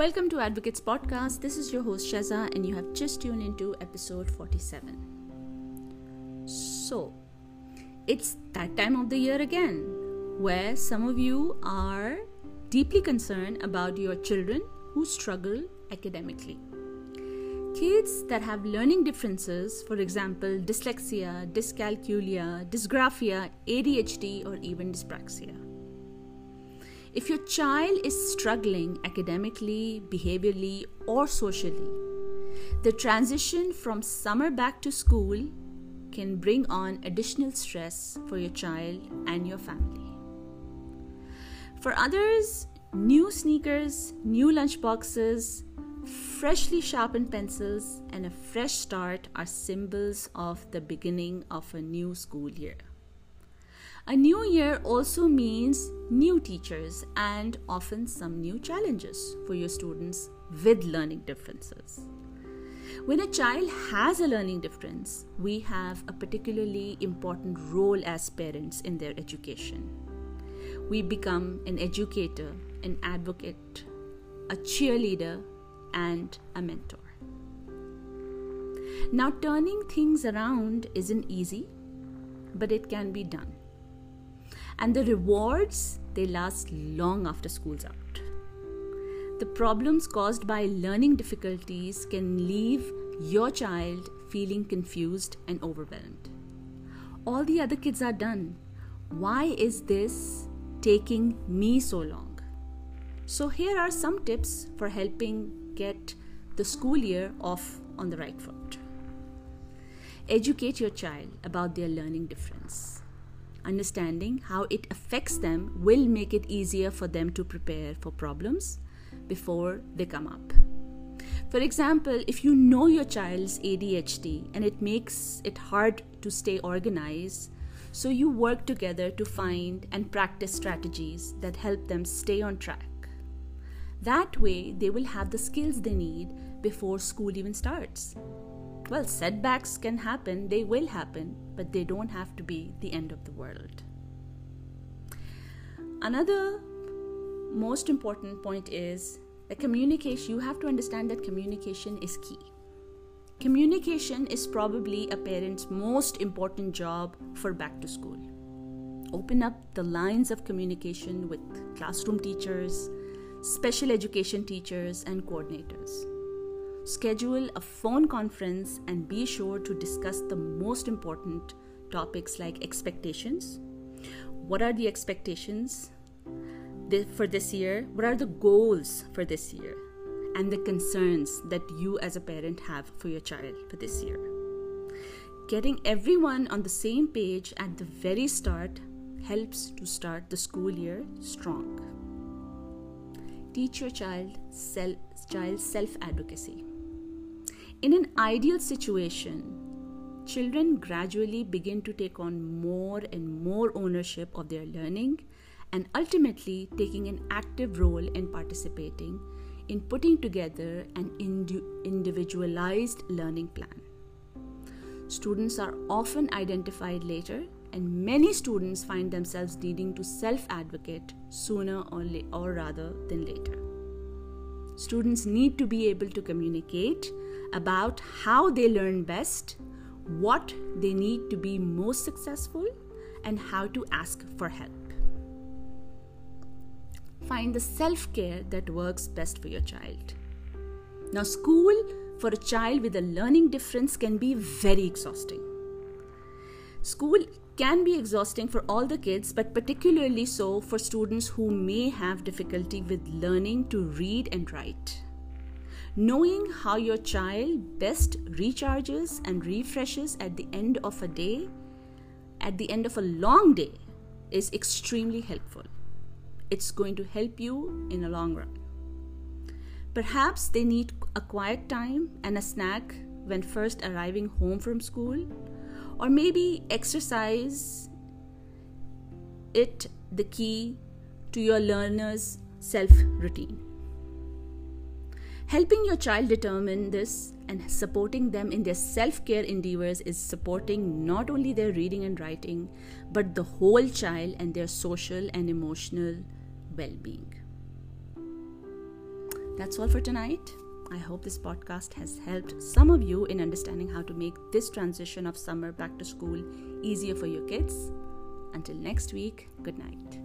Welcome to Advocates Podcast. This is your host Shaza, and you have just tuned into episode 47. So, it's that time of the year again where some of you are deeply concerned about your children who struggle academically. Kids that have learning differences, for example, dyslexia, dyscalculia, dysgraphia, ADHD, or even dyspraxia. If your child is struggling academically, behaviorally, or socially, the transition from summer back to school can bring on additional stress for your child and your family. For others, new sneakers, new lunchboxes, freshly sharpened pencils, and a fresh start are symbols of the beginning of a new school year. A new year also means new teachers and often some new challenges for your students with learning differences. When a child has a learning difference, we have a particularly important role as parents in their education. We become an educator, an advocate, a cheerleader, and a mentor. Now, turning things around isn't easy, but it can be done. And the rewards, they last long after school's out. The problems caused by learning difficulties can leave your child feeling confused and overwhelmed. All the other kids are done. Why is this taking me so long? So, here are some tips for helping get the school year off on the right foot. Educate your child about their learning difference. Understanding how it affects them will make it easier for them to prepare for problems before they come up. For example, if you know your child's ADHD and it makes it hard to stay organized, so you work together to find and practice strategies that help them stay on track. That way, they will have the skills they need before school even starts. Well, setbacks can happen, they will happen, but they don't have to be the end of the world. Another most important point is that communication, you have to understand that communication is key. Communication is probably a parent's most important job for back to school. Open up the lines of communication with classroom teachers, special education teachers, and coordinators. Schedule a phone conference and be sure to discuss the most important topics like expectations. What are the expectations? for this year? What are the goals for this year? And the concerns that you as a parent have for your child for this year. Getting everyone on the same page at the very start helps to start the school year strong. Teach your child self, child self advocacy. In an ideal situation, children gradually begin to take on more and more ownership of their learning and ultimately taking an active role in participating in putting together an individualized learning plan. Students are often identified later, and many students find themselves needing to self advocate sooner or, la- or rather than later. Students need to be able to communicate about how they learn best, what they need to be most successful, and how to ask for help find the self care that works best for your child. Now, school for a child with a learning difference can be very exhausting. School can be exhausting for all the kids, but particularly so for students who may have difficulty with learning to read and write. Knowing how your child best recharges and refreshes at the end of a day, at the end of a long day, is extremely helpful it's going to help you in the long run. Perhaps they need a quiet time and a snack when first arriving home from school, or maybe exercise it the key to your learner's self routine. Helping your child determine this and supporting them in their self care endeavors is supporting not only their reading and writing, but the whole child and their social and emotional well being. That's all for tonight. I hope this podcast has helped some of you in understanding how to make this transition of summer back to school easier for your kids. Until next week, good night.